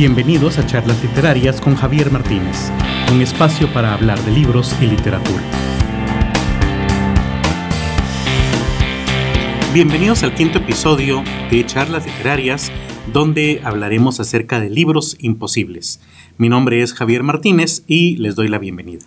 Bienvenidos a Charlas Literarias con Javier Martínez, un espacio para hablar de libros y literatura. Bienvenidos al quinto episodio de Charlas Literarias, donde hablaremos acerca de libros imposibles. Mi nombre es Javier Martínez y les doy la bienvenida.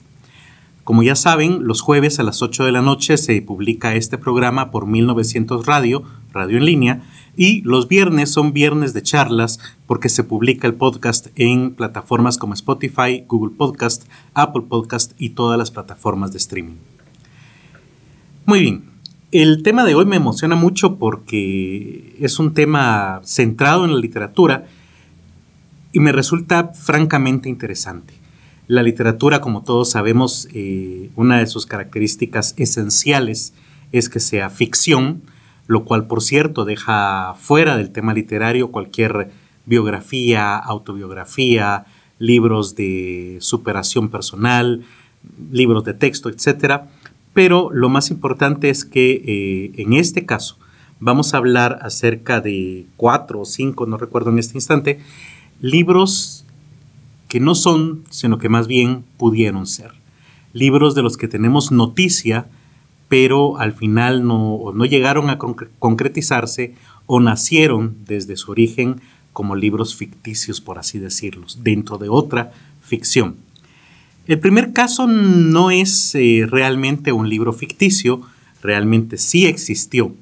Como ya saben, los jueves a las 8 de la noche se publica este programa por 1900 Radio, radio en línea, y los viernes son viernes de charlas porque se publica el podcast en plataformas como Spotify, Google Podcast, Apple Podcast y todas las plataformas de streaming. Muy bien, el tema de hoy me emociona mucho porque es un tema centrado en la literatura y me resulta francamente interesante. La literatura, como todos sabemos, eh, una de sus características esenciales es que sea ficción, lo cual, por cierto, deja fuera del tema literario cualquier biografía, autobiografía, libros de superación personal, libros de texto, etc. Pero lo más importante es que eh, en este caso vamos a hablar acerca de cuatro o cinco, no recuerdo en este instante, libros que no son, sino que más bien pudieron ser. Libros de los que tenemos noticia, pero al final no, llegaron a concretizarse o nacieron desde su origen como libros ficticios, por así decirlo, dentro de otra ficción. El primer caso no es eh, realmente un libro ficticio, realmente sí existió,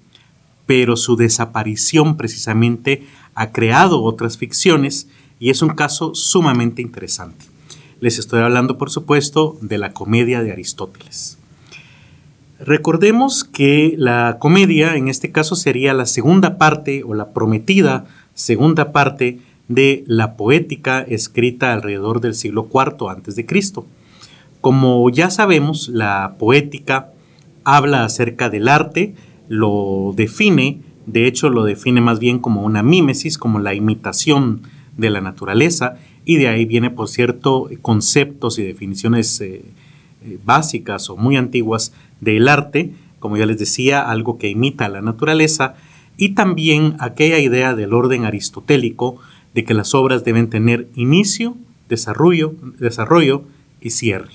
pero su desaparición precisamente ha creado otras ficciones y es un caso sumamente interesante. Les estoy hablando, por supuesto, de la comedia de Aristóteles. Recordemos que la comedia, en este caso, sería la segunda parte o la prometida segunda parte de la poética escrita alrededor del siglo IV a.C. Como ya sabemos, la poética habla acerca del arte, lo define, de hecho lo define más bien como una mímesis, como la imitación de la naturaleza y de ahí viene, por cierto, conceptos y definiciones eh, eh, básicas o muy antiguas del arte, como ya les decía, algo que imita la naturaleza y también aquella idea del orden aristotélico de que las obras deben tener inicio, desarrollo, desarrollo y cierre.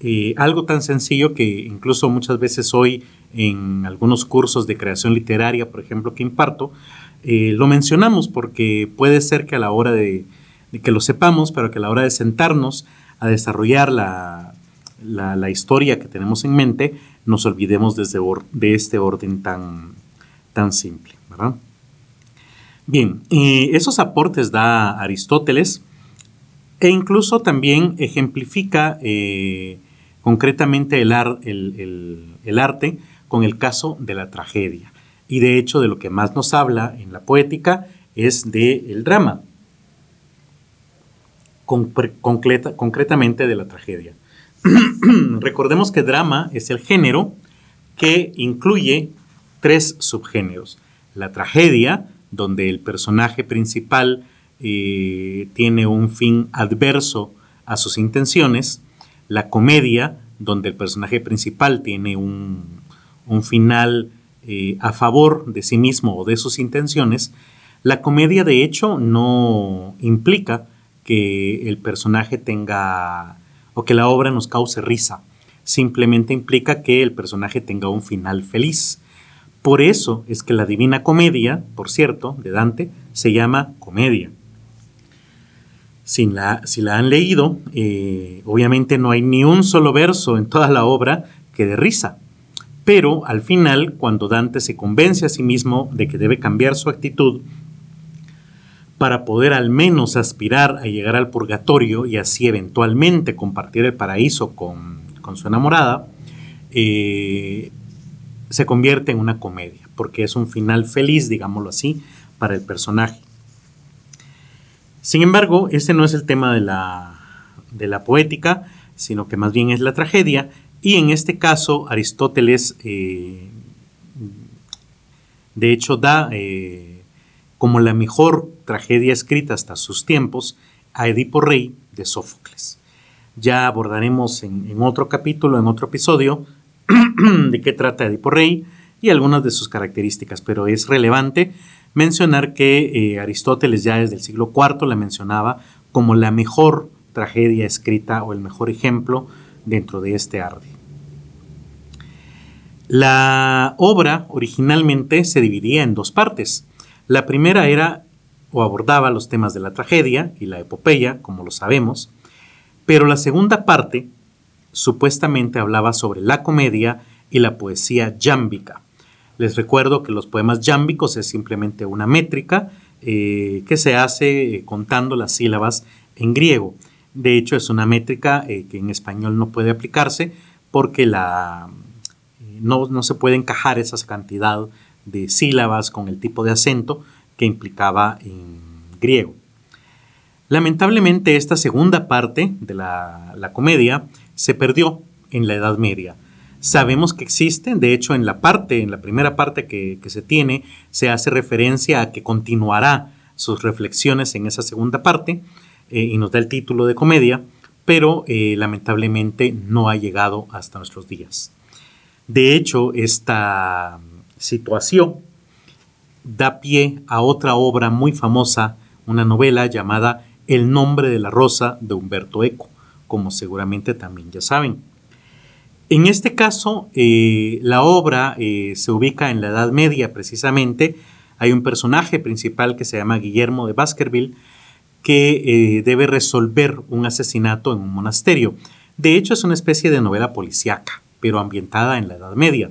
Eh, algo tan sencillo que incluso muchas veces hoy en algunos cursos de creación literaria, por ejemplo, que imparto, eh, lo mencionamos porque puede ser que a la hora de, que lo sepamos, pero que a la hora de sentarnos a desarrollar la, historia que tenemos en mente, nos olvidemos desde de este orden tan, tan simple. Bien, esos aportes da Aristóteles e incluso también ejemplifica eh, concretamente el, arte con el caso de la tragedia y de hecho de lo que más nos habla en la poética es del el drama, concretamente de la tragedia. Recordemos que drama es el género que incluye tres subgéneros. La tragedia, donde el personaje principal eh, tiene un fin adverso a sus intenciones. La comedia, donde el personaje principal tiene un, un final eh, a favor de sí mismo o de sus intenciones, la comedia de hecho no implica que el personaje tenga o que la obra nos cause risa, simplemente implica que el personaje tenga un final feliz. Por eso es que la Divina Comedia, por cierto, de Dante, se llama comedia. Si la, han leído, eh, obviamente no hay ni un solo verso en toda la obra que de risa. Pero al final, cuando Dante se convence a sí mismo de que debe cambiar su actitud para poder al menos aspirar a llegar al purgatorio y así eventualmente compartir el paraíso con, su enamorada, eh, se convierte en una comedia, porque es un final feliz, digámoslo así, para el personaje. Sin embargo, este no es el tema de la, de la poética, sino que más bien es la tragedia, y en este caso, Aristóteles, eh, de hecho, da eh, como la mejor tragedia escrita hasta sus tiempos a Edipo Rey de Sófocles. Ya abordaremos en, otro capítulo, en otro episodio, de qué trata Edipo Rey y algunas de sus características, pero es relevante mencionar que eh, Aristóteles ya desde el siglo IV la mencionaba como la mejor tragedia escrita o el mejor ejemplo dentro de este arte. La obra originalmente se dividía en dos partes. La primera era o abordaba los temas de la tragedia y la epopeya, como lo sabemos, pero la segunda parte supuestamente hablaba sobre la comedia y la poesía yámbica. Les recuerdo que los poemas yámbicos es simplemente una métrica eh, que se hace eh, contando las sílabas en griego. De hecho, es una métrica eh, que en español no puede aplicarse porque la, no, no, se puede encajar esa cantidad de sílabas con el tipo de acento que implicaba en griego. Lamentablemente, esta segunda parte de la, la comedia se perdió en la Edad Media sabemos que existen, de hecho en la parte, en la primera parte que, se tiene, se hace referencia a que continuará sus reflexiones en esa segunda parte eh, y nos da el título de comedia, pero eh, lamentablemente no ha llegado hasta nuestros días. De hecho, esta situación da pie a otra obra muy famosa, una novela llamada El nombre de la rosa de Humberto Eco, como seguramente también ya saben. En este caso, eh, la obra eh, se ubica en la Edad Media precisamente. Hay un personaje principal que se llama Guillermo de Baskerville que eh, debe resolver un asesinato en un monasterio. De hecho, es una especie de novela policíaca, pero ambientada en la Edad Media.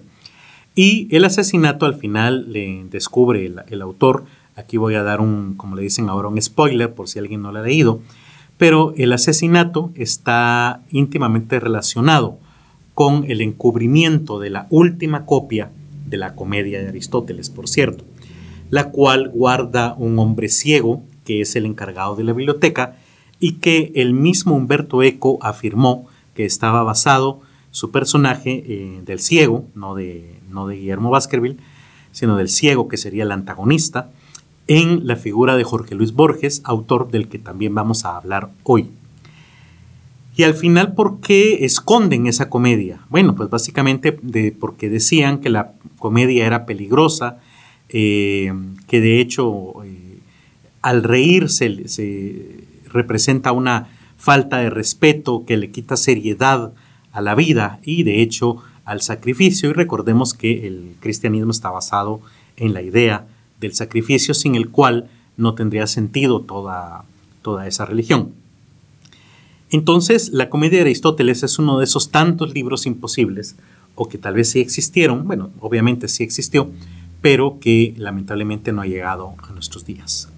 Y el asesinato al final le descubre el, autor. Aquí voy a dar un, como le dicen ahora, un spoiler por si alguien no lo ha leído. Pero el asesinato está íntimamente relacionado con el encubrimiento de la última copia de la comedia de Aristóteles, por cierto, la cual guarda un hombre ciego, que es el encargado de la biblioteca, y que el mismo Humberto Eco afirmó que estaba basado su personaje eh, del ciego, no de, no de Guillermo Baskerville, sino del ciego, que sería el antagonista, en la figura de Jorge Luis Borges, autor del que también vamos a hablar hoy. Y al final, ¿por qué esconden esa comedia? Bueno, pues básicamente de, porque decían que la comedia era peligrosa, eh, que de hecho eh, al reírse se representa una falta de respeto que le quita seriedad a la vida y de hecho al sacrificio. Y recordemos que el cristianismo está basado en la idea del sacrificio sin el cual no tendría sentido toda, toda esa religión. Entonces, la comedia de Aristóteles es uno de esos tantos libros imposibles, o que tal vez sí existieron, bueno, obviamente sí existió, pero que lamentablemente no ha llegado a nuestros días.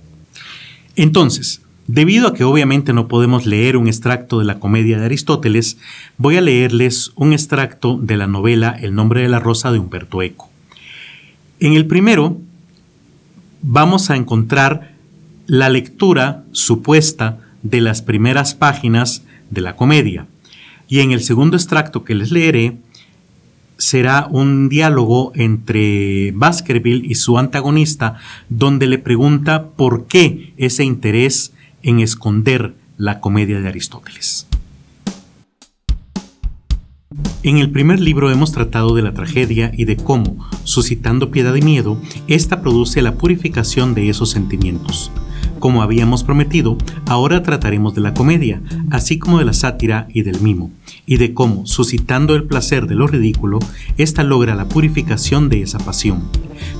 Entonces, debido a que obviamente no podemos leer un extracto de la comedia de Aristóteles, voy a leerles un extracto de la novela El nombre de la rosa de Humberto Eco. En el primero, vamos a encontrar la lectura supuesta de las primeras páginas de la comedia. Y en el segundo extracto que les leeré será un diálogo entre Baskerville y su antagonista donde le pregunta por qué ese interés en esconder la comedia de Aristóteles. En el primer libro hemos tratado de la tragedia y de cómo, suscitando piedad y miedo, ésta produce la purificación de esos sentimientos. Como habíamos prometido, ahora trataremos de la comedia, así como de la sátira y del mimo, y de cómo, suscitando el placer de lo ridículo, ésta logra la purificación de esa pasión.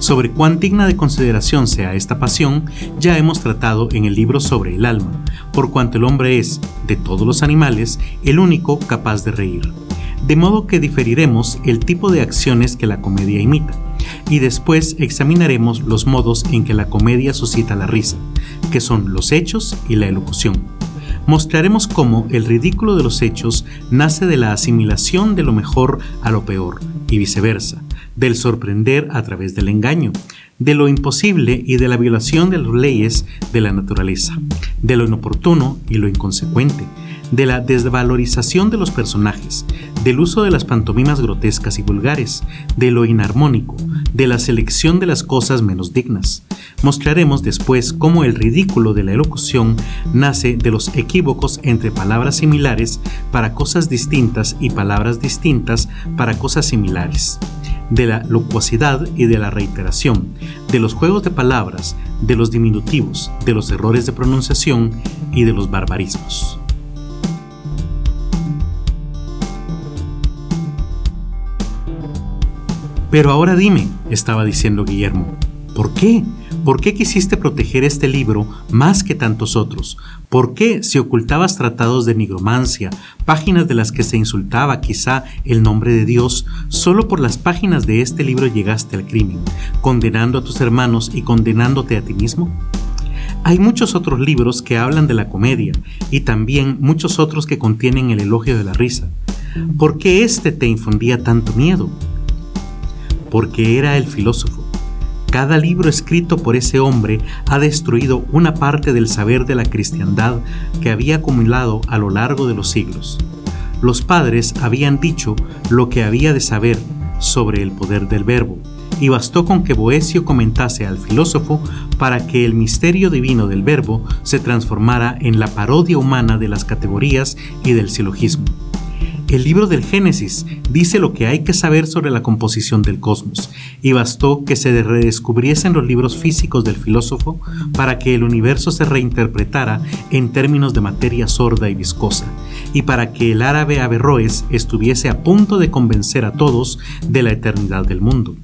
Sobre cuán digna de consideración sea esta pasión, ya hemos tratado en el libro sobre el alma, por cuanto el hombre es, de todos los animales, el único capaz de reír. De modo que diferiremos el tipo de acciones que la comedia imita y después examinaremos los modos en que la comedia suscita la risa, que son los hechos y la elocución. Mostraremos cómo el ridículo de los hechos nace de la asimilación de lo mejor a lo peor y viceversa, del sorprender a través del engaño, de lo imposible y de la violación de las leyes de la naturaleza, de lo inoportuno y lo inconsecuente, de la desvalorización de los personajes, del uso de las pantomimas grotescas y vulgares, de lo inarmónico, de la selección de las cosas menos dignas. Mostraremos después cómo el ridículo de la elocución nace de los equívocos entre palabras similares para cosas distintas y palabras distintas para cosas similares de la locuacidad y de la reiteración, de los juegos de palabras, de los diminutivos, de los errores de pronunciación y de los barbarismos. Pero ahora dime, estaba diciendo Guillermo, ¿por qué? ¿Por qué quisiste proteger este libro más que tantos otros? ¿Por qué, si ocultabas tratados de nigromancia, páginas de las que se insultaba quizá el nombre de Dios, solo por las páginas de este libro llegaste al crimen, condenando a tus hermanos y condenándote a ti mismo? Hay muchos otros libros que hablan de la comedia y también muchos otros que contienen el elogio de la risa. ¿Por qué este te infundía tanto miedo? Porque era el filósofo cada libro escrito por ese hombre ha destruido una parte del saber de la cristiandad que había acumulado a lo largo de los siglos. Los padres habían dicho lo que había de saber sobre el poder del verbo, y bastó con que Boesio comentase al filósofo para que el misterio divino del verbo se transformara en la parodia humana de las categorías y del silogismo. El libro del Génesis dice lo que hay que saber sobre la composición del cosmos, y bastó que se redescubriesen los libros físicos del filósofo para que el universo se reinterpretara en términos de materia sorda y viscosa, y para que el árabe Averroes estuviese a punto de convencer a todos de la eternidad del mundo.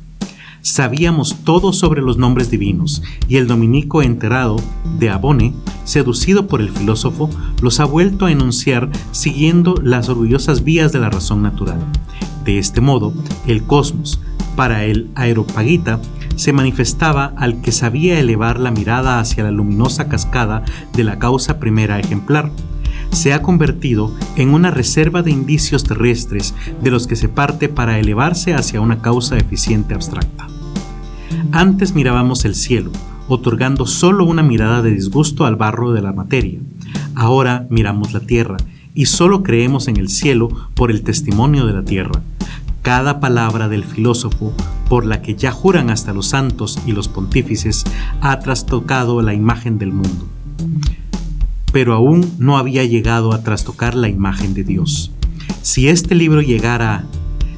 Sabíamos todo sobre los nombres divinos, y el dominico enterado de Abone, seducido por el filósofo, los ha vuelto a enunciar siguiendo las orgullosas vías de la razón natural. De este modo, el cosmos, para el aeropagita, se manifestaba al que sabía elevar la mirada hacia la luminosa cascada de la causa primera ejemplar, se ha convertido en una reserva de indicios terrestres de los que se parte para elevarse hacia una causa eficiente abstracta. Antes mirábamos el cielo, otorgando solo una mirada de disgusto al barro de la materia. Ahora miramos la tierra y solo creemos en el cielo por el testimonio de la tierra. Cada palabra del filósofo, por la que ya juran hasta los santos y los pontífices, ha trastocado la imagen del mundo. Pero aún no había llegado a trastocar la imagen de Dios. Si este libro llegara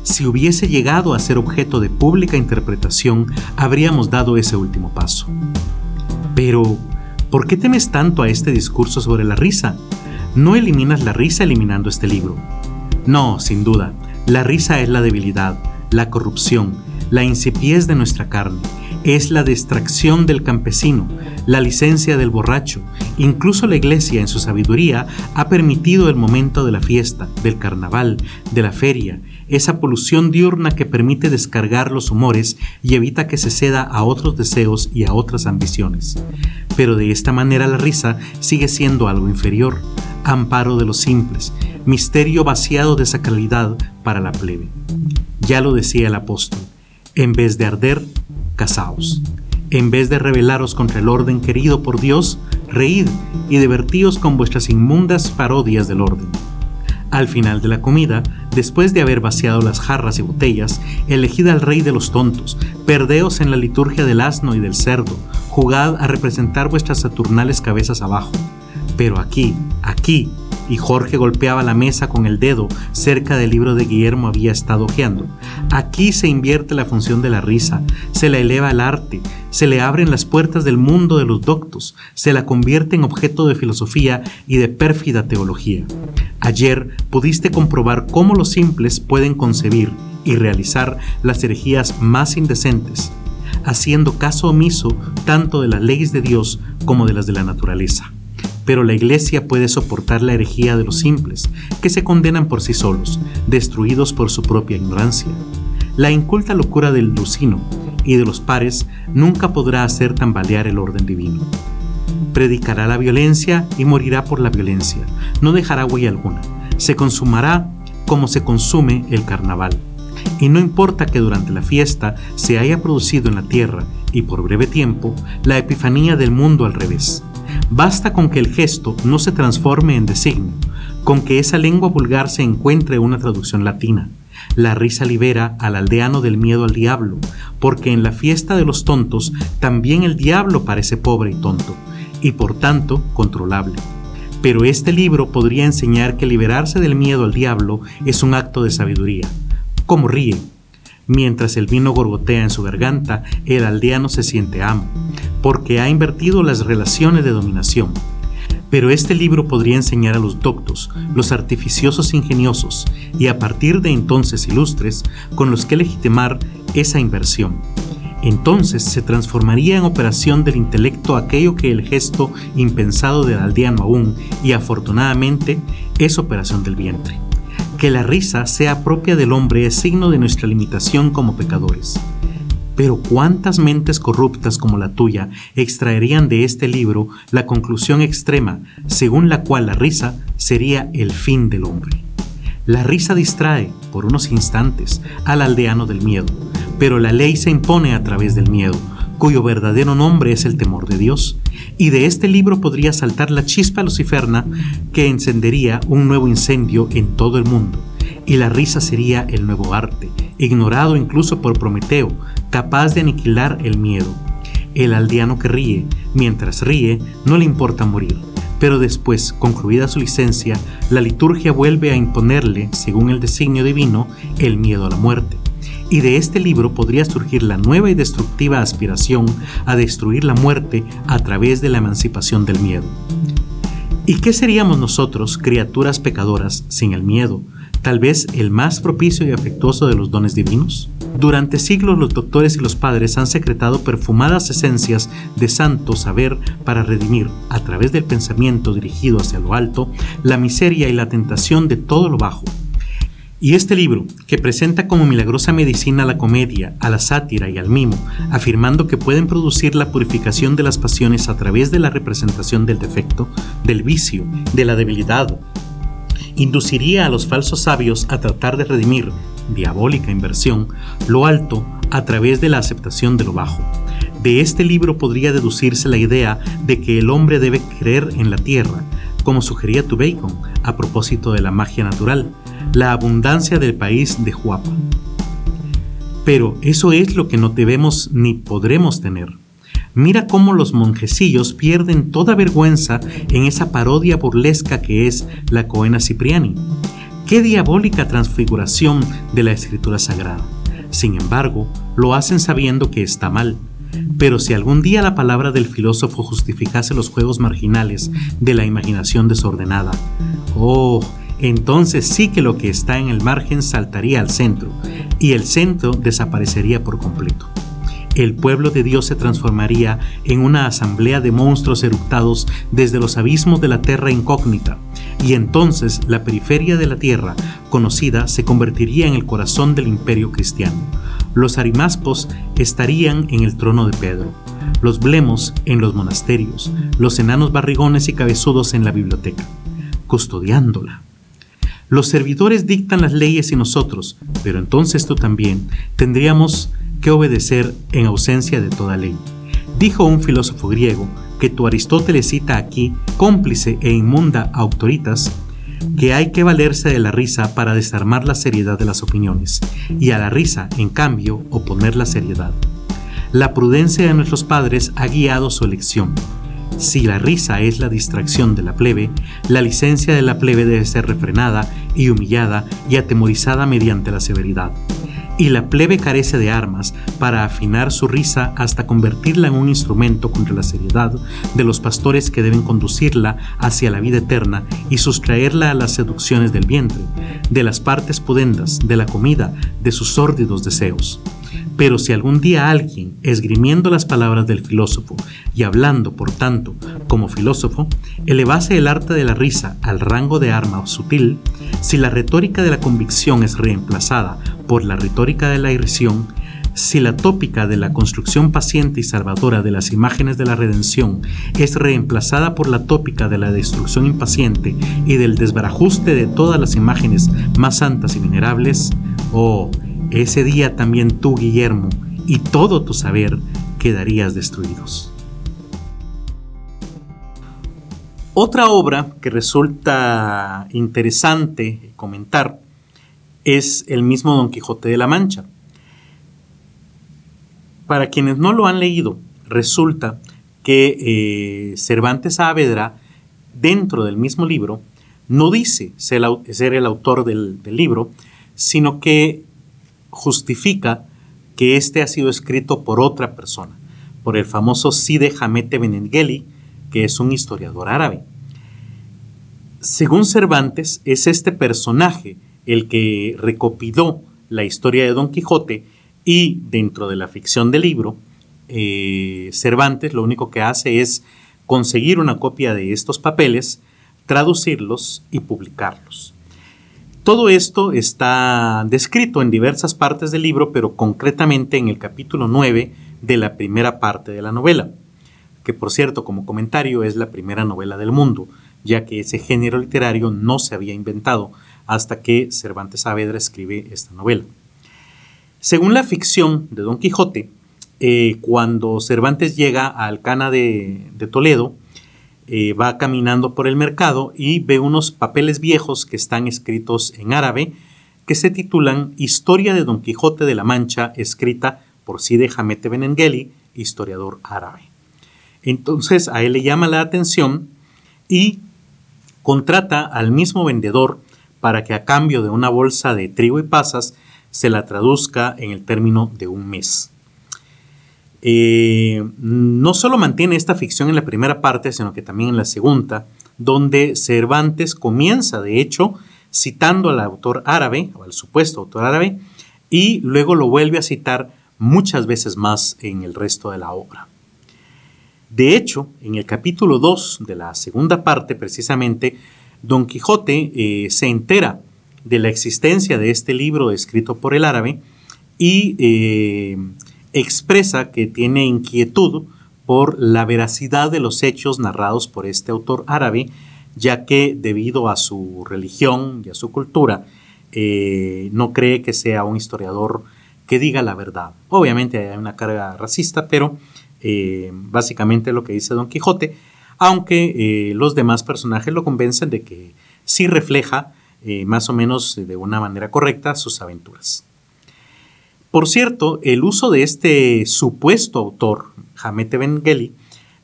si hubiese llegado a ser objeto de pública interpretación, habríamos dado ese último paso. Pero, ¿por qué temes tanto a este discurso sobre la risa? No eliminas la risa eliminando este libro. No, sin duda, la risa es la debilidad, la corrupción, la incipiez de nuestra carne, es la distracción del campesino, la licencia del borracho. Incluso la iglesia en su sabiduría ha permitido el momento de la fiesta, del carnaval, de la feria, esa polución diurna que permite descargar los humores y evita que se ceda a otros deseos y a otras ambiciones. Pero de esta manera la risa sigue siendo algo inferior, amparo de los simples, misterio vaciado de sacralidad para la plebe. Ya lo decía el apóstol, en vez de arder, casaos. En vez de rebelaros contra el orden querido por Dios, reíd y divertíos con vuestras inmundas parodias del orden. Al final de la comida, después de haber vaciado las jarras y botellas, elegid al rey de los tontos, perdeos en la liturgia del asno y del cerdo, jugad a representar vuestras saturnales cabezas abajo. Pero aquí, aquí, y Jorge golpeaba la mesa con el dedo cerca del libro de Guillermo había estado hojeando. Aquí se invierte la función de la risa, se la eleva al arte, se le abren las puertas del mundo de los doctos, se la convierte en objeto de filosofía y de pérfida teología. Ayer pudiste comprobar cómo los simples pueden concebir y realizar las herejías más indecentes, haciendo caso omiso tanto de las leyes de Dios como de las de la naturaleza pero la Iglesia puede soportar la herejía de los simples, que se condenan por sí solos, destruidos por su propia ignorancia. La inculta locura del lucino y de los pares nunca podrá hacer tambalear el orden divino. Predicará la violencia y morirá por la violencia, no dejará huella alguna, se consumará como se consume el carnaval. Y no importa que durante la fiesta se haya producido en la tierra, y por breve tiempo, la epifanía del mundo al revés Basta con que el gesto no se transforme en designio, con que esa lengua vulgar se encuentre una traducción latina. La risa libera al aldeano del miedo al diablo, porque en la fiesta de los tontos también el diablo parece pobre y tonto, y por tanto controlable. Pero este libro podría enseñar que liberarse del miedo al diablo es un acto de sabiduría. ¿Cómo ríe? Mientras el vino gorgotea en su garganta, el aldeano se siente amo, porque ha invertido las relaciones de dominación. Pero este libro podría enseñar a los doctos, los artificiosos ingeniosos, y a partir de entonces ilustres, con los que legitimar esa inversión. Entonces se transformaría en operación del intelecto aquello que el gesto impensado del aldeano aún, y afortunadamente, es operación del vientre. Que la risa sea propia del hombre es signo de nuestra limitación como pecadores. Pero cuántas mentes corruptas como la tuya extraerían de este libro la conclusión extrema según la cual la risa sería el fin del hombre. La risa distrae, por unos instantes, al aldeano del miedo, pero la ley se impone a través del miedo, cuyo verdadero nombre es el temor de Dios. Y de este libro podría saltar la chispa luciferna que encendería un nuevo incendio en todo el mundo. Y la risa sería el nuevo arte, ignorado incluso por Prometeo, capaz de aniquilar el miedo. El aldeano que ríe, mientras ríe, no le importa morir. Pero después, concluida su licencia, la liturgia vuelve a imponerle, según el designio divino, el miedo a la muerte y de este libro podría surgir la nueva y destructiva aspiración a destruir la muerte a través de la emancipación del miedo. ¿Y qué seríamos nosotros, criaturas pecadoras, sin el miedo, tal vez el más propicio y afectuoso de los dones divinos? Durante siglos los doctores y los padres han secretado perfumadas esencias de santo saber para redimir, a través del pensamiento dirigido hacia lo alto, la miseria y la tentación de todo lo bajo y este libro, que presenta como milagrosa medicina a la comedia, a la sátira y al mimo, afirmando que pueden producir la purificación de las pasiones a través de la representación del defecto, del vicio, de la debilidad, induciría a los falsos sabios a tratar de redimir, diabólica inversión, lo alto a través de la aceptación de lo bajo. De este libro podría deducirse la idea de que el hombre debe creer en la tierra, como sugería Bacon a propósito de la magia natural, la abundancia del país de Juapa. Pero eso es lo que no debemos ni podremos tener. Mira cómo los monjecillos pierden toda vergüenza en esa parodia burlesca que es la Coena Cipriani. Qué diabólica transfiguración de la escritura sagrada. Sin embargo, lo hacen sabiendo que está mal. Pero si algún día la palabra del filósofo justificase los juegos marginales de la imaginación desordenada, oh, entonces sí que lo que está en el margen saltaría al centro y el centro desaparecería por completo. El pueblo de Dios se transformaría en una asamblea de monstruos eructados desde los abismos de la tierra incógnita, y entonces la periferia de la tierra conocida se convertiría en el corazón del imperio cristiano. Los arimaspos estarían en el trono de Pedro, los blemos en los monasterios, los enanos barrigones y cabezudos en la biblioteca, custodiándola. Los servidores dictan las leyes y nosotros, pero entonces tú también tendríamos que obedecer en ausencia de toda ley. Dijo un filósofo griego que tu Aristóteles cita aquí, cómplice e inmunda autoritas, que hay que valerse de la risa para desarmar la seriedad de las opiniones, y a la risa, en cambio, oponer la seriedad. La prudencia de nuestros padres ha guiado su elección, si la risa es la distracción de la plebe, la licencia de la plebe debe ser refrenada y humillada y atemorizada mediante la severidad. Y la plebe carece de armas para afinar su risa hasta convertirla en un instrumento contra la seriedad de los pastores que deben conducirla hacia la vida eterna y sustraerla a las seducciones del vientre, de las partes pudendas, de la comida, de sus sórdidos deseos. Pero si algún día alguien, esgrimiendo las palabras del filósofo y hablando, por tanto, como filósofo, elevase el arte de la risa al rango de arma sutil, si la retórica de la convicción es reemplazada por la retórica de la irrisión, si la tópica de la construcción paciente y salvadora de las imágenes de la redención es reemplazada por la tópica de la destrucción impaciente y del desbarajuste de todas las imágenes más santas y venerables, oh, ese día también tú, Guillermo, y todo tu saber quedarías destruidos. Otra obra que resulta interesante comentar es el mismo Don Quijote de la Mancha. Para quienes no lo han leído, resulta que eh, Cervantes Saavedra, dentro del mismo libro, no dice ser, el autor del libro, sino que justifica que este ha sido escrito por otra persona, por el famoso Side Hamete Benengeli, que es un historiador árabe. Según Cervantes, es este personaje el que recopiló la historia de Don Quijote y dentro de la ficción del libro, eh, Cervantes lo único que hace es conseguir una copia de estos papeles, traducirlos y publicarlos. Todo esto está descrito en diversas partes del libro, pero concretamente en el capítulo 9 de la primera parte de la novela, que por cierto, como comentario, es la primera novela del mundo ya que ese género literario no se había inventado hasta que Cervantes Saavedra escribe esta novela. Según la ficción de Don Quijote, eh, cuando Cervantes llega a Alcana de, Toledo, eh, va caminando por el mercado y ve unos papeles viejos que están escritos en árabe que se titulan Historia de Don Quijote de la Mancha, escrita por Side Hamete Benengeli, historiador árabe. Entonces a él le llama la atención y contrata al mismo vendedor para que a cambio de una bolsa de trigo y pasas se la traduzca en el término de un mes. Eh, no solo mantiene esta ficción en la primera parte, sino que también en la segunda, donde Cervantes comienza, de hecho, citando al autor árabe, o al supuesto autor árabe, y luego lo vuelve a citar muchas veces más en el resto de la obra. De hecho, en el capítulo 2 de la segunda parte, precisamente, Don Quijote eh, se entera de la existencia de este libro escrito por el árabe y eh, expresa que tiene inquietud por la veracidad de los hechos narrados por este autor árabe, ya que debido a su religión y a su cultura, eh, no cree que sea un historiador que diga la verdad. Obviamente hay una carga racista, pero eh, básicamente lo que dice Don Quijote, aunque eh, los demás personajes lo convencen de que sí refleja más o menos de una manera correcta sus aventuras. Por cierto, el uso de este supuesto autor, Jamete Bengueli,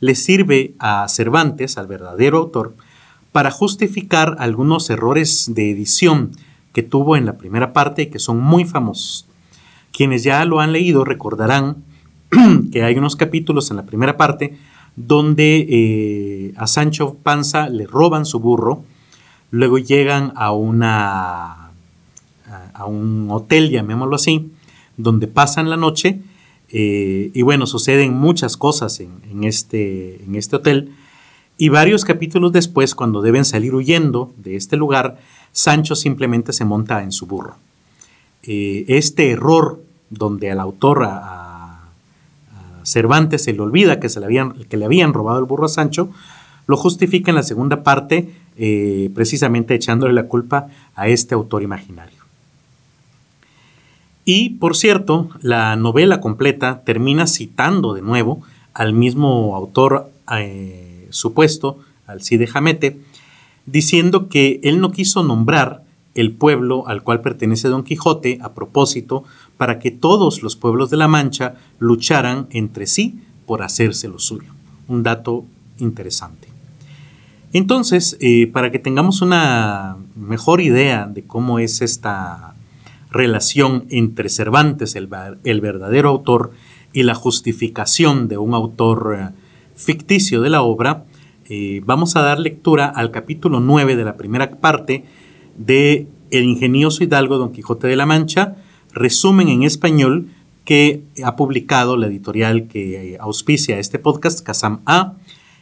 le sirve a Cervantes, al verdadero autor, para justificar algunos errores de edición que tuvo en la primera parte y que son muy famosos. Quienes ya lo han leído recordarán que hay unos capítulos en la primera parte donde eh, a Sancho Panza le roban su burro, luego llegan a una a un hotel, llamémoslo así, donde pasan la noche eh, y bueno, suceden muchas cosas en, este, en este hotel. Y varios capítulos después, cuando deben salir huyendo de este lugar, Sancho simplemente se monta en su burro. Eh, este error donde al autor, a, Cervantes se le olvida que, se le habían, que le habían robado el burro a Sancho, lo justifica en la segunda parte eh, precisamente echándole la culpa a este autor imaginario. Y por cierto, la novela completa termina citando de nuevo al mismo autor eh, supuesto, al Cide Jamete, diciendo que él no quiso nombrar el pueblo al cual pertenece Don Quijote a propósito para que todos los pueblos de la Mancha lucharan entre sí por hacerse lo suyo. Un dato interesante. Entonces, eh, para que tengamos una mejor idea de cómo es esta relación entre Cervantes, el, verdadero autor, y la justificación de un autor eh, ficticio de la obra, eh, vamos a dar lectura al capítulo 9 de la primera parte, de El ingenioso hidalgo Don Quijote de la Mancha, resumen en español que ha publicado la editorial que auspicia este podcast, Kazam A.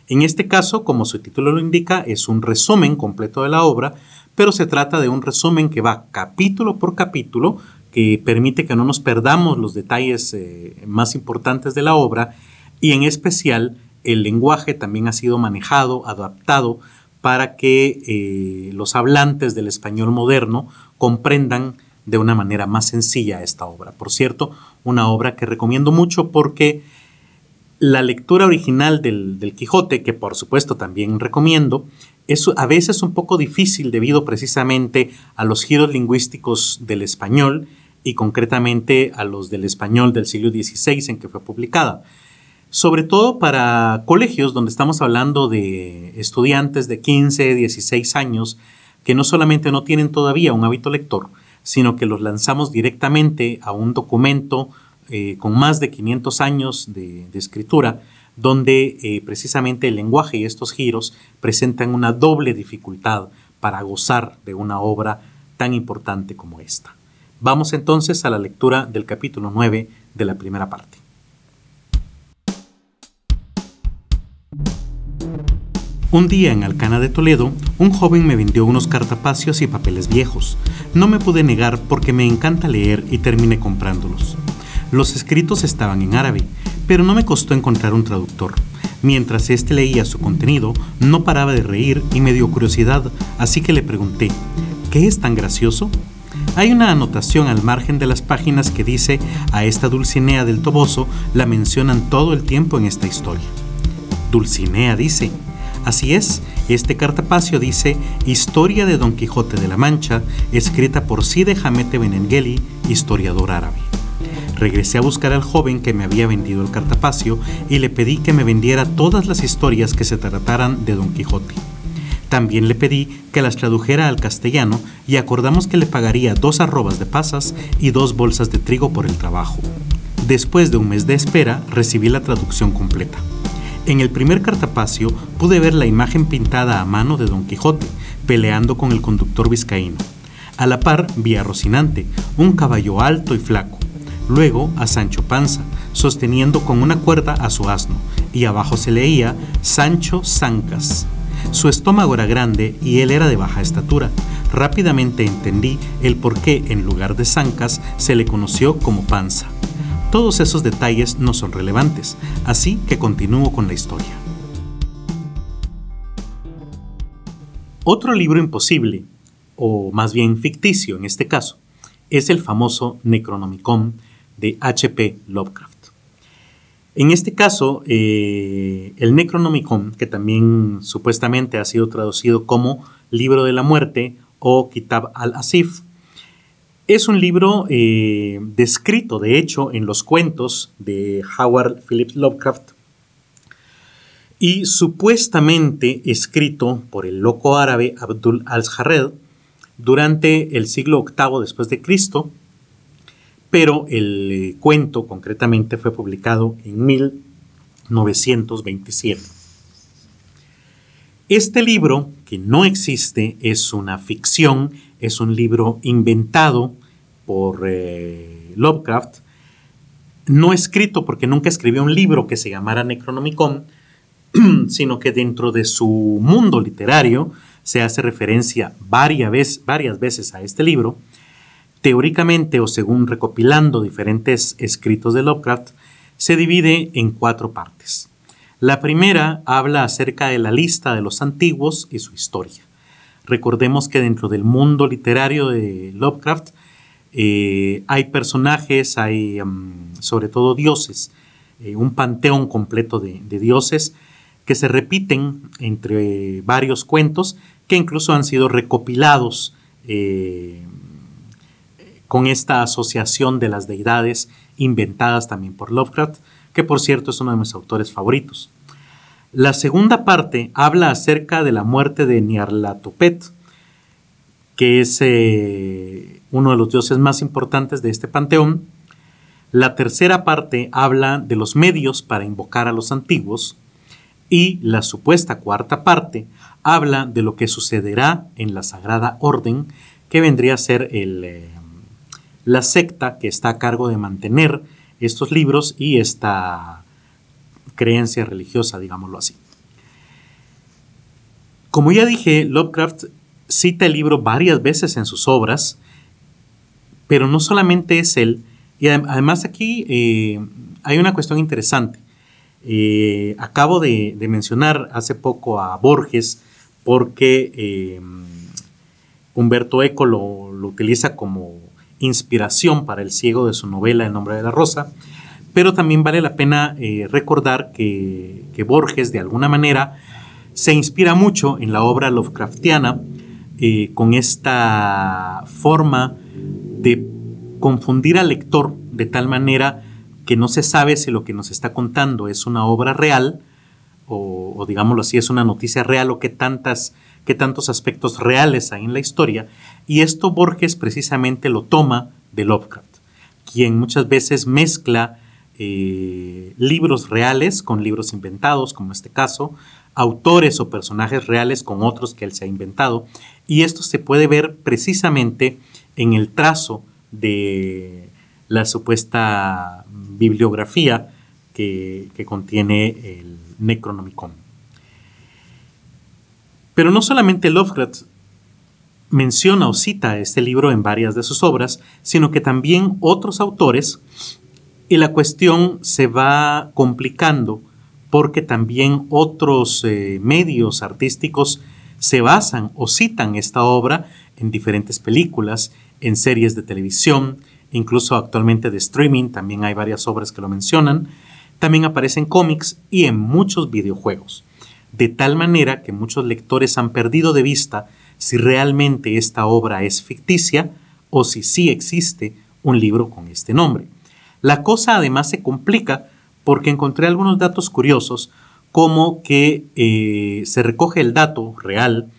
En este caso, como su título lo indica, es un resumen completo de la obra, pero se trata de un resumen que va capítulo por capítulo, que permite que no nos perdamos los detalles eh, más importantes de la obra y en especial el lenguaje también ha sido manejado, adaptado para que eh, los hablantes del español moderno comprendan de una manera más sencilla esta obra. Por cierto, una obra que recomiendo mucho porque la lectura original del, Quijote, que por supuesto también recomiendo, es a veces un poco difícil debido precisamente a los giros lingüísticos del español y concretamente a los del español del siglo XVI en que fue publicada. Sobre todo para colegios donde estamos hablando de estudiantes de 15, 16 años que no solamente no tienen todavía un hábito lector, sino que los lanzamos directamente a un documento eh, con más de 500 años de, escritura, donde eh, precisamente el lenguaje y estos giros presentan una doble dificultad para gozar de una obra tan importante como esta. Vamos entonces a la lectura del capítulo 9 de la primera parte. Un día en Alcana de Toledo, un joven me vendió unos cartapacios y papeles viejos. No me pude negar porque me encanta leer y terminé comprándolos. Los escritos estaban en árabe, pero no me costó encontrar un traductor. Mientras éste leía su contenido, no paraba de reír y me dio curiosidad, así que le pregunté, ¿qué es tan gracioso? Hay una anotación al margen de las páginas que dice, a esta Dulcinea del Toboso la mencionan todo el tiempo en esta historia. Dulcinea dice, Así es, este cartapacio dice Historia de Don Quijote de la Mancha, escrita por Side Hamete Benengeli, historiador árabe. Regresé a buscar al joven que me había vendido el cartapacio y le pedí que me vendiera todas las historias que se trataran de Don Quijote. También le pedí que las tradujera al castellano y acordamos que le pagaría dos arrobas de pasas y dos bolsas de trigo por el trabajo. Después de un mes de espera, recibí la traducción completa. En el primer cartapacio pude ver la imagen pintada a mano de Don Quijote, peleando con el conductor vizcaíno. A la par vi a Rocinante, un caballo alto y flaco. Luego a Sancho Panza, sosteniendo con una cuerda a su asno, y abajo se leía Sancho Zancas. Su estómago era grande y él era de baja estatura. Rápidamente entendí el por qué en lugar de zancas se le conoció como panza. Todos esos detalles no son relevantes, así que continúo con la historia. Otro libro imposible, o más bien ficticio en este caso, es el famoso Necronomicon de H.P. Lovecraft. En este caso, eh, el Necronomicon, que también supuestamente ha sido traducido como Libro de la Muerte o Kitab al-Asif, es un libro eh, descrito, de hecho, en los cuentos de Howard Phillips Lovecraft y supuestamente escrito por el loco árabe Abdul al-Jarred durante el siglo VIII después de Cristo, pero el eh, cuento concretamente fue publicado en 1927. Este libro, que no existe, es una ficción, es un libro inventado por eh, Lovecraft, no escrito porque nunca escribió un libro que se llamara Necronomicon, sino que dentro de su mundo literario se hace referencia varias, varias veces a este libro. Teóricamente o según recopilando diferentes escritos de Lovecraft, se divide en cuatro partes. La primera habla acerca de la lista de los antiguos y su historia. Recordemos que dentro del mundo literario de Lovecraft eh, hay personajes, hay mm, sobre todo dioses, eh, un panteón completo de, dioses que se repiten entre varios cuentos que incluso han sido recopilados eh, con esta asociación de las deidades inventadas también por Lovecraft que por cierto es uno de mis autores favoritos. La segunda parte habla acerca de la muerte de Nyarlathotep, que es eh, uno de los dioses más importantes de este panteón. La tercera parte habla de los medios para invocar a los antiguos. Y la supuesta cuarta parte habla de lo que sucederá en la Sagrada Orden, que vendría a ser eh, la secta que está a cargo de mantener estos libros y esta creencia religiosa, digámoslo así. Como ya dije, Lovecraft cita el libro varias veces en sus obras, pero no solamente es él, y además aquí eh, hay una cuestión interesante. Eh, acabo de, mencionar hace poco a Borges porque eh, Humberto Eco lo, lo utiliza como inspiración para el ciego de su novela El nombre de la rosa, pero también vale la pena eh, recordar que, Borges de alguna manera se inspira mucho en la obra Lovecraftiana eh, con esta forma de confundir al lector de tal manera que no se sabe si lo que nos está contando es una obra real o, o digámoslo así, es una noticia real o qué tantas qué tantos aspectos reales hay en la historia, y esto Borges precisamente lo toma de Lovecraft, quien muchas veces mezcla eh, libros reales con libros inventados, como en este caso, autores o personajes reales con otros que él se ha inventado, y esto se puede ver precisamente en el trazo de la supuesta bibliografía que, que contiene el Necronomicon. Pero no solamente Lovecraft menciona o cita este libro en varias de sus obras, sino que también otros autores, y la cuestión se va complicando porque también otros eh, medios artísticos se basan o citan esta obra en diferentes películas, en series de televisión, incluso actualmente de streaming, también hay varias obras que lo mencionan, también aparecen cómics y en muchos videojuegos, de tal manera que muchos lectores han perdido de vista si realmente esta obra es ficticia o si sí existe un libro con este nombre. La cosa además se complica porque encontré algunos datos curiosos, como que eh, se recoge el dato real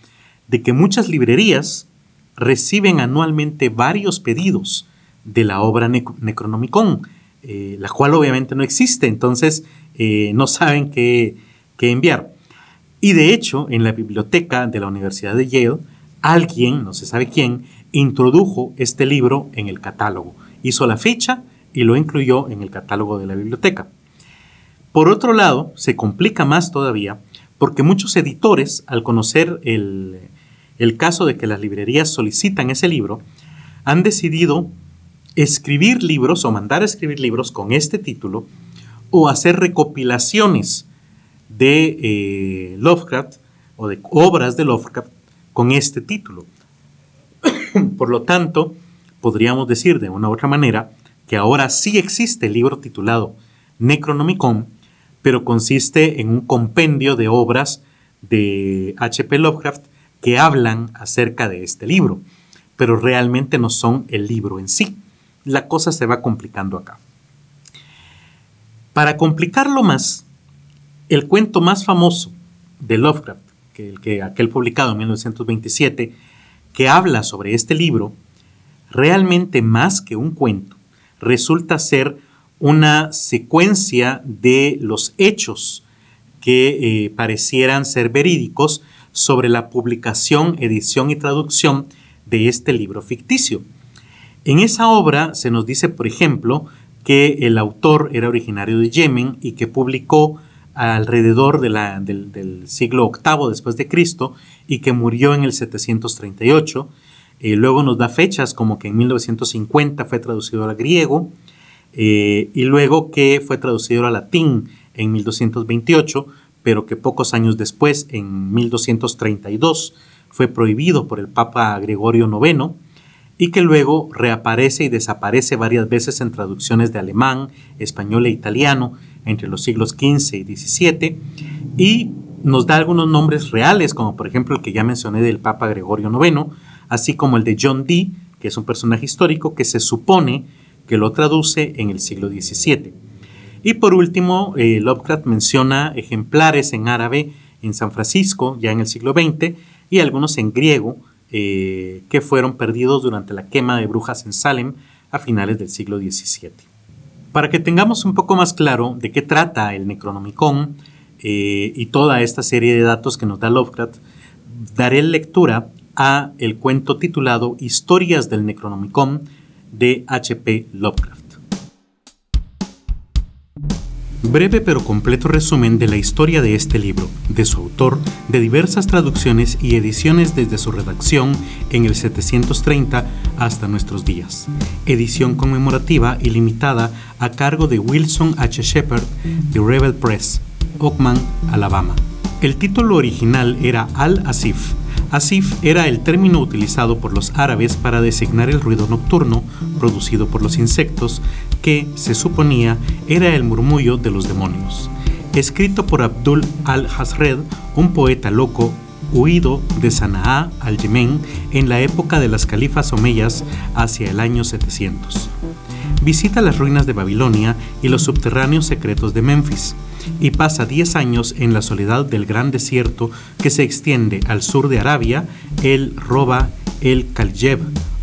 de que muchas librerías reciben anualmente varios pedidos de la obra Necronomicon, eh, la cual obviamente no existe, entonces eh, no saben qué, qué enviar. Y de hecho, en la biblioteca de la Universidad de Yale, alguien, no se sabe quién, introdujo este libro en el catálogo. Hizo la ficha y lo incluyó en el catálogo de la biblioteca. Por otro lado, se complica más todavía porque muchos editores, al conocer el, el caso de que las librerías solicitan ese libro, han decidido escribir libros o mandar a escribir libros con este título o hacer recopilaciones de eh, Lovecraft o de obras de Lovecraft con este título. Por lo tanto, podríamos decir de una u otra manera que ahora sí existe el libro titulado Necronomicon, pero consiste en un compendio de obras de H.P. Lovecraft que hablan acerca de este libro, pero realmente no son el libro en sí. La cosa se va complicando acá. Para complicarlo más, el cuento más famoso de Lovecraft, que que aquel publicado en 1927, que habla sobre este libro, realmente más que un cuento, resulta ser una secuencia de los hechos que eh, parecieran ser verídicos sobre la publicación, edición y traducción de este libro ficticio. En esa obra se nos dice, por ejemplo, que el autor era originario de Yemen y que publicó alrededor del, siglo VIII después de Cristo y que murió en el 738. Eh, luego nos da fechas como que en 1950 fue traducido al griego eh, y luego que fue traducido al latín en 1228, pero que pocos años después, en 1232, fue prohibido por el Papa Gregorio IX y que luego reaparece y desaparece varias veces en traducciones de alemán, español e italiano entre los siglos XV y XVII y nos da algunos nombres reales, como por ejemplo el que ya mencioné del Papa Gregorio IX, así como el de John Dee, que es un personaje histórico que se supone que lo traduce en el siglo XVII. Y por último, eh, Lovecraft menciona ejemplares en árabe en San Francisco, ya en el siglo XX, y algunos en griego, eh, que fueron perdidos durante la quema de brujas en Salem a finales del siglo XVII. Para que tengamos un poco más claro de qué trata el Necronomicon eh, y toda esta serie de datos que nos da Lovecraft, daré lectura a el cuento titulado Historias del Necronomicon de H.P. Lovecraft. Breve pero completo resumen de la historia de este libro, de su autor, de diversas traducciones y ediciones desde su redacción en el 730 hasta nuestros días. Edición conmemorativa y limitada a cargo de Wilson H. Shepard de Rebel Press, Oakman, Alabama. El título original era Al-Asif, Asif era el término utilizado por los árabes para designar el ruido nocturno producido por los insectos que, se suponía, era el murmullo de los demonios. Escrito por Abdul al-Hasred, un poeta loco huido de Sanaa al Yemen en la época de las califas omeyas hacia el año 700. visita las ruinas de Babilonia y los subterráneos secretos de Memphis, y pasa 10 años en la soledad del gran desierto que se extiende al sur de Arabia, el Roba el Kaljeb,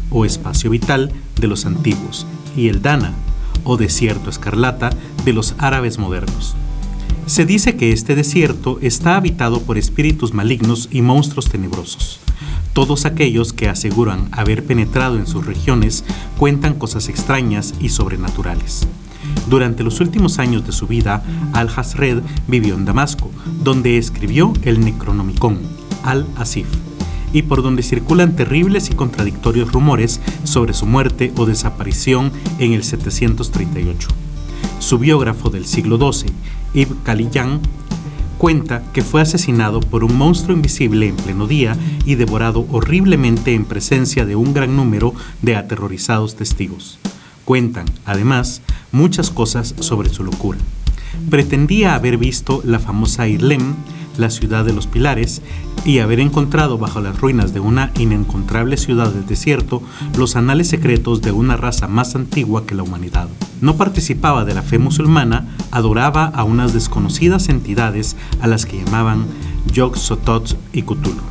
o espacio vital de los antiguos, y el Dana, o desierto escarlata de los árabes modernos. Se dice que este desierto está habitado por espíritus malignos y monstruos tenebrosos. Todos aquellos que aseguran haber penetrado en sus regiones cuentan cosas extrañas y sobrenaturales. Durante los últimos años de su vida, Al-Hasred vivió en Damasco, donde escribió el Necronomicon, Al-Asif, y por donde circulan terribles y contradictorios rumores sobre su muerte o desaparición en el 738. Su biógrafo del siglo XII, Ibn Khaliyan, cuenta que fue asesinado por un monstruo invisible en pleno día y devorado horriblemente en presencia de un gran número de aterrorizados testigos. Cuentan, además, muchas cosas sobre su locura. Pretendía haber visto la famosa Irlem, la ciudad de los pilares, y haber encontrado bajo las ruinas de una inencontrable ciudad del desierto los anales secretos de una raza más antigua que la humanidad. No participaba de la fe musulmana, adoraba a unas desconocidas entidades a las que llamaban Yog Sotot y Cthulhu.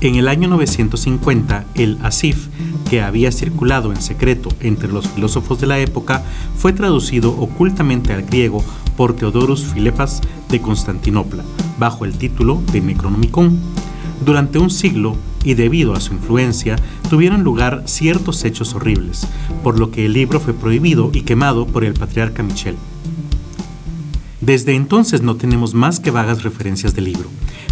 En el año 950, el Asif que había circulado en secreto entre los filósofos de la época, fue traducido ocultamente al griego por Teodorus Filepas de Constantinopla, bajo el título de Necronomicon. Durante un siglo, y debido a su influencia, tuvieron lugar ciertos hechos horribles, por lo que el libro fue prohibido y quemado por el patriarca Michel. Desde entonces no tenemos más que vagas referencias del libro,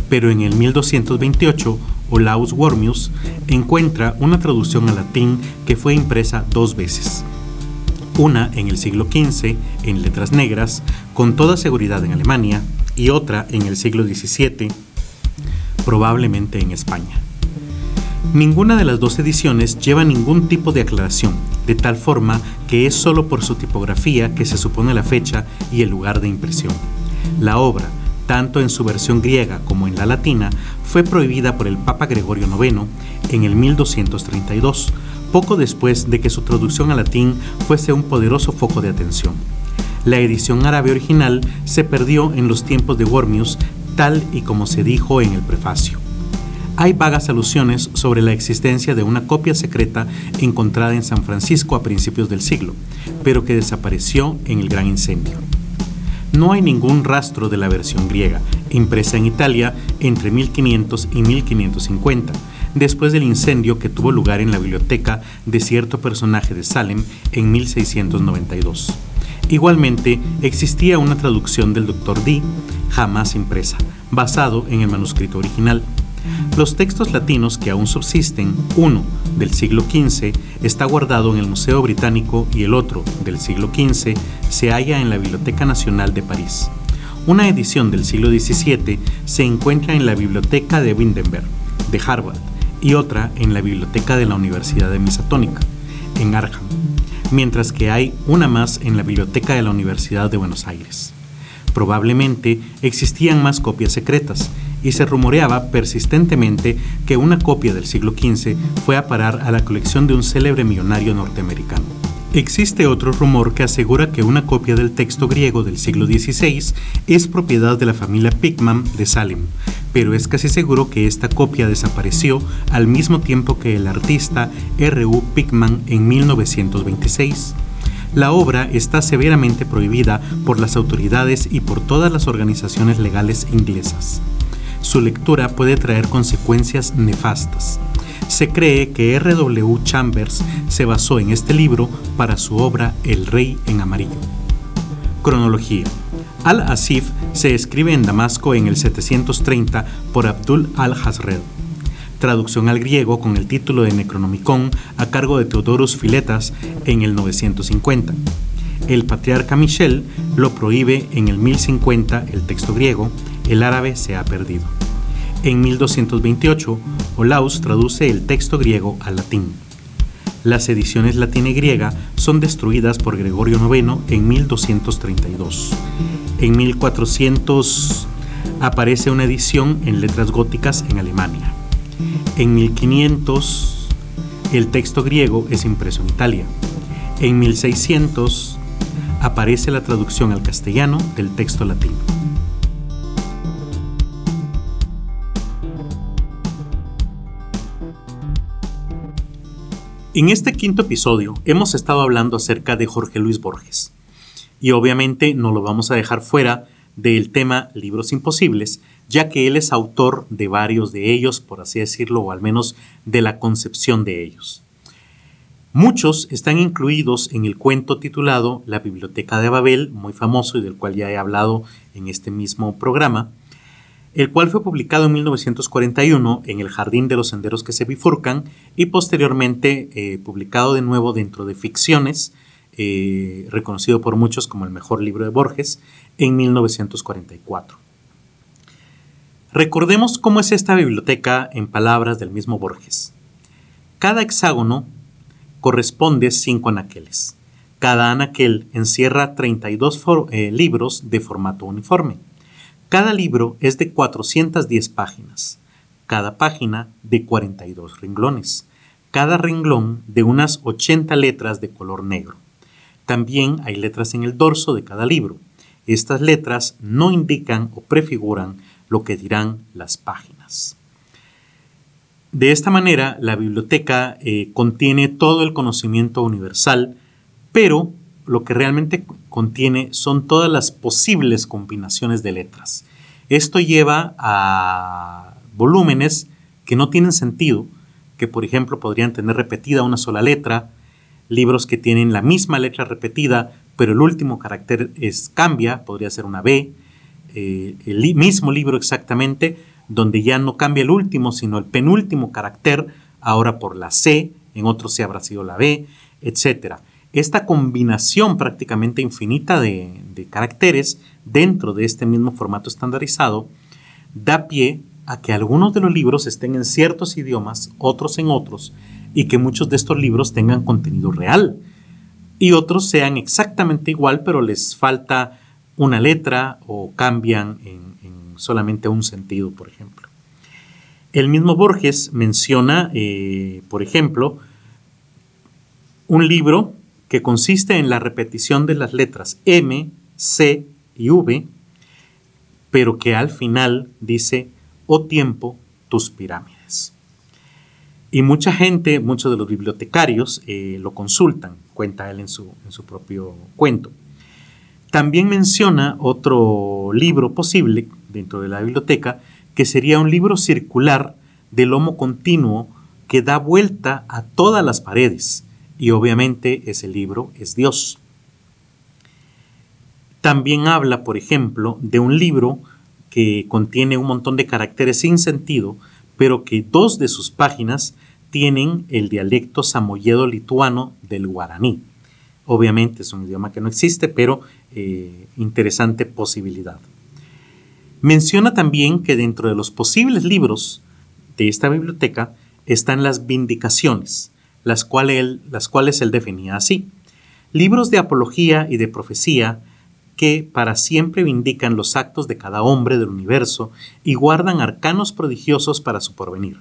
pero en el 1228 Olaus Wormius encuentra una traducción al latín que fue impresa dos veces. Una en el siglo XV en letras negras, con toda seguridad en Alemania, y otra en el siglo XVII, probablemente en España. Ninguna de las dos ediciones lleva ningún tipo de aclaración, de tal forma que es solo por su tipografía que se supone la fecha y el lugar de impresión. La obra, tanto en su versión griega como en la latina, fue prohibida por el Papa Gregorio IX en el 1232, poco después de que su traducción al latín fuese un poderoso foco de atención. La edición árabe original se perdió en los tiempos de Wormius, tal y como se dijo en el prefacio. Hay vagas alusiones sobre la existencia de una copia secreta encontrada en San Francisco a principios del siglo, pero que desapareció en el gran incendio no hay ningún rastro de la versión griega, impresa en Italia entre 1500 y 1550, después del incendio que tuvo lugar en la biblioteca de cierto personaje de Salem en 1692. Igualmente, existía una traducción del Dr. Dee, jamás impresa, basado en el manuscrito original. Los textos latinos que aún subsisten, uno del siglo XV, está guardado en el Museo Británico y el otro, del siglo XV, se halla en la Biblioteca Nacional de París. Una edición del siglo XVII se encuentra en la Biblioteca de Wittenberg, de Harvard, y otra en la Biblioteca de la Universidad de Misatónica, en Arkham, mientras que hay una más en la Biblioteca de la Universidad de Buenos Aires. Probablemente existían más copias secretas, y se rumoreaba persistentemente que una copia del siglo XV fue a parar a la colección de un célebre millonario norteamericano. Existe otro rumor que asegura que una copia del texto griego del siglo XVI es propiedad de la familia Pickman de Salem, pero es casi seguro que esta copia desapareció al mismo tiempo que el artista R.U. Pickman en 1926. La obra está severamente prohibida por las autoridades y por todas las organizaciones legales inglesas su lectura puede traer consecuencias nefastas. Se cree que R.W. Chambers se basó en este libro para su obra El Rey en Amarillo. Cronología. Al-Asif se escribe en Damasco en el 730 por Abdul al-Hazred. Traducción al griego con el título de Necronomicon a cargo de Teodorus Filetas en el 950. El patriarca Michel lo prohíbe en el 1050 el texto griego el árabe se ha perdido. En 1228, Olaus traduce el texto griego al latín. Las ediciones latina y griega son destruidas por Gregorio IX en 1232. En 1400 aparece una edición en letras góticas en Alemania. En 1500 el texto griego es impreso en Italia. En 1600 aparece la traducción al castellano del texto latino. En este quinto episodio hemos estado hablando acerca de Jorge Luis Borges y obviamente no lo vamos a dejar fuera del tema Libros Imposibles, ya que él es autor de varios de ellos, por así decirlo, o al menos de la concepción de ellos. Muchos están incluidos en el cuento titulado La Biblioteca de Babel, muy famoso y del cual ya he hablado en este mismo programa, el cual fue publicado en 1941 en El Jardín de los Senderos que se bifurcan y posteriormente eh, publicado de nuevo dentro de Ficciones, eh, reconocido por muchos como el mejor libro de Borges, en 1944. Recordemos cómo es esta biblioteca en palabras del mismo Borges. Cada hexágono corresponde cinco anaqueles. Cada anaquel encierra 32 eh, libros de formato uniforme. Cada libro es de 410 páginas. Cada página de 42 renglones. Cada renglón de unas 80 letras de color negro. También hay letras en el dorso de cada libro. Estas letras no indican o prefiguran lo que dirán las páginas. De esta manera, la biblioteca eh, contiene todo el conocimiento universal, pero lo que realmente contiene son todas las posibles combinaciones de letras. Esto lleva a volúmenes que no tienen sentido, que por ejemplo podrían tener repetida una sola letra, libros que tienen la misma letra repetida, pero el último carácter es, cambia, podría ser una B, eh, el mismo libro exactamente, donde ya no cambia el último, sino el penúltimo carácter, ahora por la C, en otro se habrá sido la B, etc. Esta combinación prácticamente infinita de, caracteres dentro de este mismo formato estandarizado da pie a que algunos de los libros estén en ciertos idiomas, otros en otros, y que muchos de estos libros tengan contenido real y otros sean exactamente igual, pero les falta una letra o cambian en, solamente un sentido, por ejemplo. El mismo Borges menciona, eh, por ejemplo, un libro que consiste en la repetición de las letras M, C y V, pero que al final dice, oh tiempo, tus pirámides. Y mucha gente, muchos de los bibliotecarios eh, lo consultan, cuenta él en su, en su propio cuento. También menciona otro libro posible dentro de la biblioteca, que sería un libro circular de lomo continuo que da vuelta a todas las paredes. Y obviamente ese libro es Dios. También habla, por ejemplo, de un libro que contiene un montón de caracteres sin sentido, pero que dos de sus páginas tienen el dialecto samoyedo lituano del guaraní. Obviamente es un idioma que no existe, pero eh, interesante posibilidad. Menciona también que dentro de los posibles libros de esta biblioteca están las vindicaciones, las, cuales las cuales él definía así. Libros de apología y de profecía que para siempre vindican los actos de cada hombre del universo y guardan arcanos prodigiosos para su porvenir.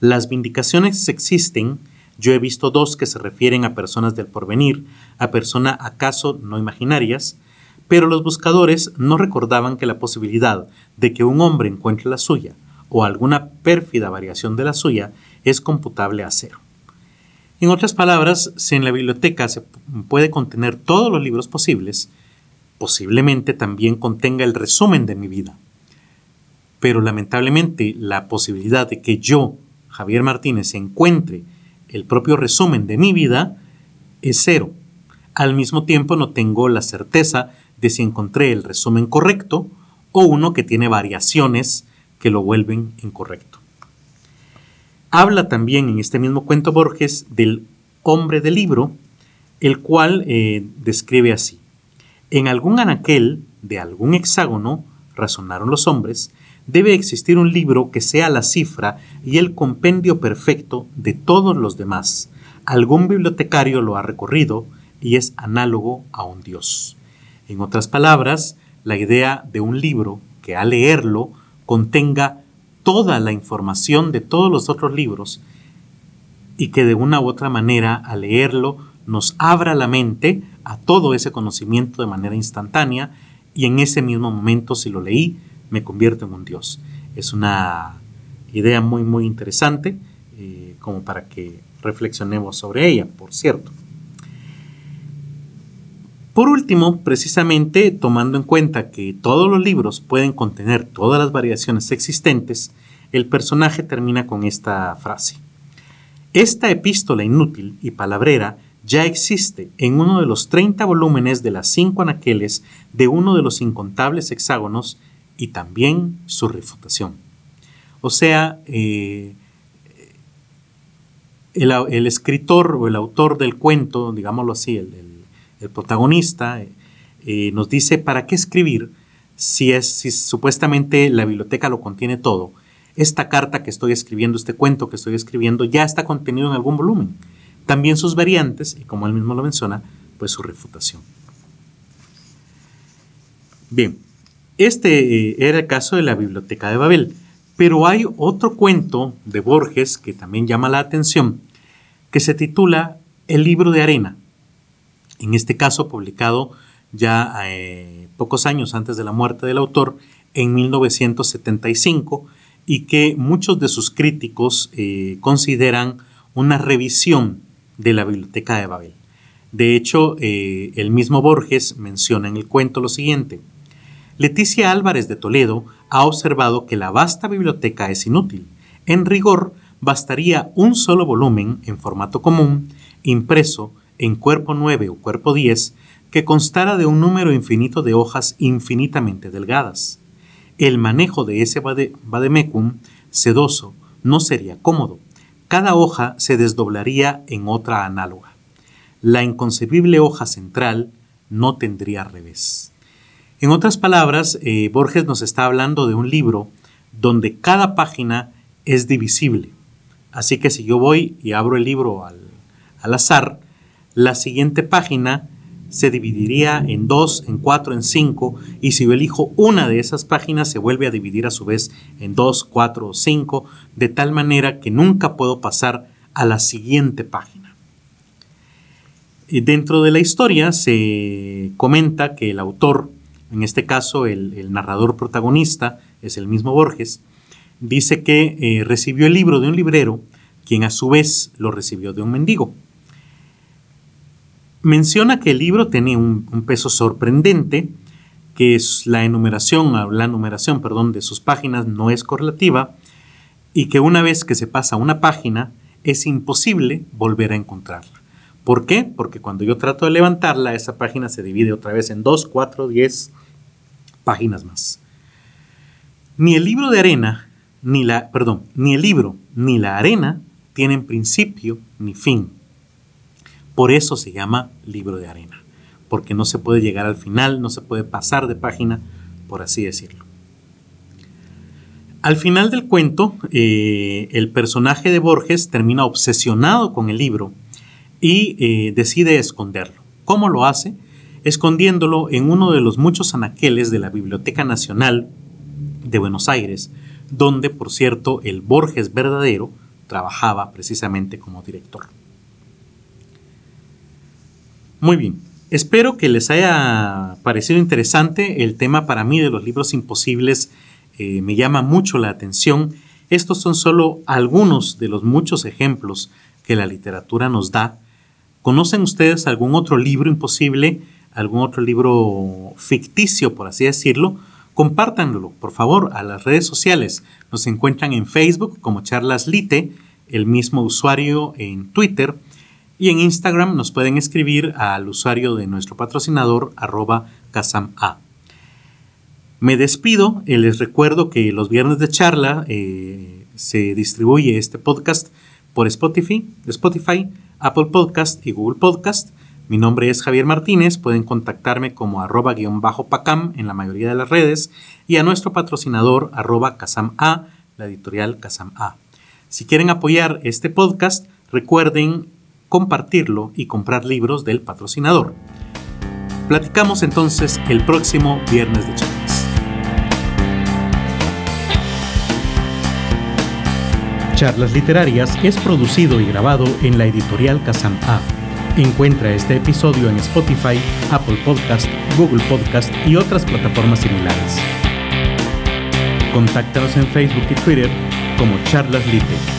Las vindicaciones existen, yo he visto dos que se refieren a personas del porvenir, a personas acaso no imaginarias, pero los buscadores no recordaban que la posibilidad de que un hombre encuentre la suya o alguna pérfida variación de la suya es computable a cero. En otras palabras, si en la biblioteca se puede contener todos los libros posibles, posiblemente también contenga el resumen de mi vida. Pero lamentablemente la posibilidad de que yo, Javier Martínez, encuentre el propio resumen de mi vida es cero. Al mismo tiempo no tengo la certeza de si encontré el resumen correcto o uno que tiene variaciones que lo vuelven incorrecto. Habla también en este mismo cuento Borges del hombre del libro, el cual eh, describe así. En algún anaquel de algún hexágono, razonaron los hombres, debe existir un libro que sea la cifra y el compendio perfecto de todos los demás. Algún bibliotecario lo ha recorrido y es análogo a un dios. En otras palabras, la idea de un libro que al leerlo contenga toda la información de todos los otros libros y que de una u otra manera al leerlo nos abra la mente a todo ese conocimiento de manera instantánea y en ese mismo momento, si lo leí, me convierto en un Dios. Es una idea muy, muy interesante, eh, como para que reflexionemos sobre ella, por cierto. Por último, precisamente tomando en cuenta que todos los libros pueden contener todas las variaciones existentes, el personaje termina con esta frase. Esta epístola inútil y palabrera ya existe en uno de los 30 volúmenes de las cinco anaqueles de uno de los incontables hexágonos y también su refutación. O sea, eh, el, escritor o el autor del cuento, digámoslo así, el, protagonista, eh, eh, nos dice para qué escribir si, es, supuestamente la biblioteca lo contiene todo esta carta que estoy escribiendo, este cuento que estoy escribiendo, ya está contenido en algún volumen. También sus variantes, y como él mismo lo menciona, pues su refutación. Bien, este eh, era el caso de la Biblioteca de Babel, pero hay otro cuento de Borges que también llama la atención, que se titula El libro de arena. En este caso, publicado ya eh, pocos años antes de la muerte del autor, en 1975, y que muchos de sus críticos eh, consideran una revisión de la Biblioteca de Babel. De hecho, eh, el mismo Borges menciona en el cuento lo siguiente. Leticia Álvarez de Toledo ha observado que la vasta biblioteca es inútil. En rigor, bastaría un solo volumen en formato común, impreso en cuerpo 9 o cuerpo 10, que constara de un número infinito de hojas infinitamente delgadas el manejo de ese vademecum sedoso no sería cómodo. Cada hoja se desdoblaría en otra análoga. La inconcebible hoja central no tendría revés. En otras palabras, eh, Borges nos está hablando de un libro donde cada página es divisible. Así que si yo voy y abro el libro al, al azar, la siguiente página se dividiría en dos, en cuatro, en cinco, y si yo elijo una de esas páginas se vuelve a dividir a su vez en dos, cuatro o cinco, de tal manera que nunca puedo pasar a la siguiente página. Y dentro de la historia se comenta que el autor, en este caso el, narrador protagonista, es el mismo Borges, dice que eh, recibió el libro de un librero, quien a su vez lo recibió de un mendigo. Menciona que el libro tiene un, peso sorprendente, que es la enumeración, la numeración, perdón, de sus páginas no es correlativa y que una vez que se pasa una página es imposible volver a encontrarla. ¿Por qué? Porque cuando yo trato de levantarla, esa página se divide otra vez en 2, 4, 10 páginas más. Ni el libro de arena, ni la, perdón, ni el libro ni la arena tienen principio ni fin. Por eso se llama libro de arena, porque no se puede llegar al final, no se puede pasar de página, por así decirlo. Al final del cuento, eh, el personaje de Borges termina obsesionado con el libro y eh, decide esconderlo. ¿Cómo lo hace? Escondiéndolo en uno de los muchos anaqueles de la Biblioteca Nacional de Buenos Aires, donde, por cierto, el Borges verdadero trabajaba precisamente como director. Muy bien. Espero que les haya parecido interesante el tema para mí de los libros imposibles. Eh, me llama mucho la atención. Estos son solo algunos de los muchos ejemplos que la literatura nos da. ¿Conocen ustedes algún otro libro imposible? ¿Algún otro libro ficticio, por así decirlo? Compártanlo, por favor, a las redes sociales. Nos encuentran en Facebook como Charlas Lite, el mismo usuario en Twitter y en Instagram nos pueden escribir al usuario de nuestro patrocinador arroba casama. Me despido y les recuerdo que los viernes de charla eh, se distribuye este podcast por Spotify, Spotify, Apple Podcast y Google Podcast. Mi nombre es Javier Martínez, pueden contactarme como arroba guion bajo pacam en la mayoría de las redes y a nuestro patrocinador arroba casama, la editorial casama. Si quieren apoyar este podcast, recuerden compartirlo y comprar libros del patrocinador. Platicamos entonces el próximo viernes de charlas. Charlas Literarias es producido y grabado en la editorial Kazam A. Encuentra este episodio en Spotify, Apple Podcast, Google Podcast y otras plataformas similares. Contáctanos en Facebook y Twitter como Charlas Lite.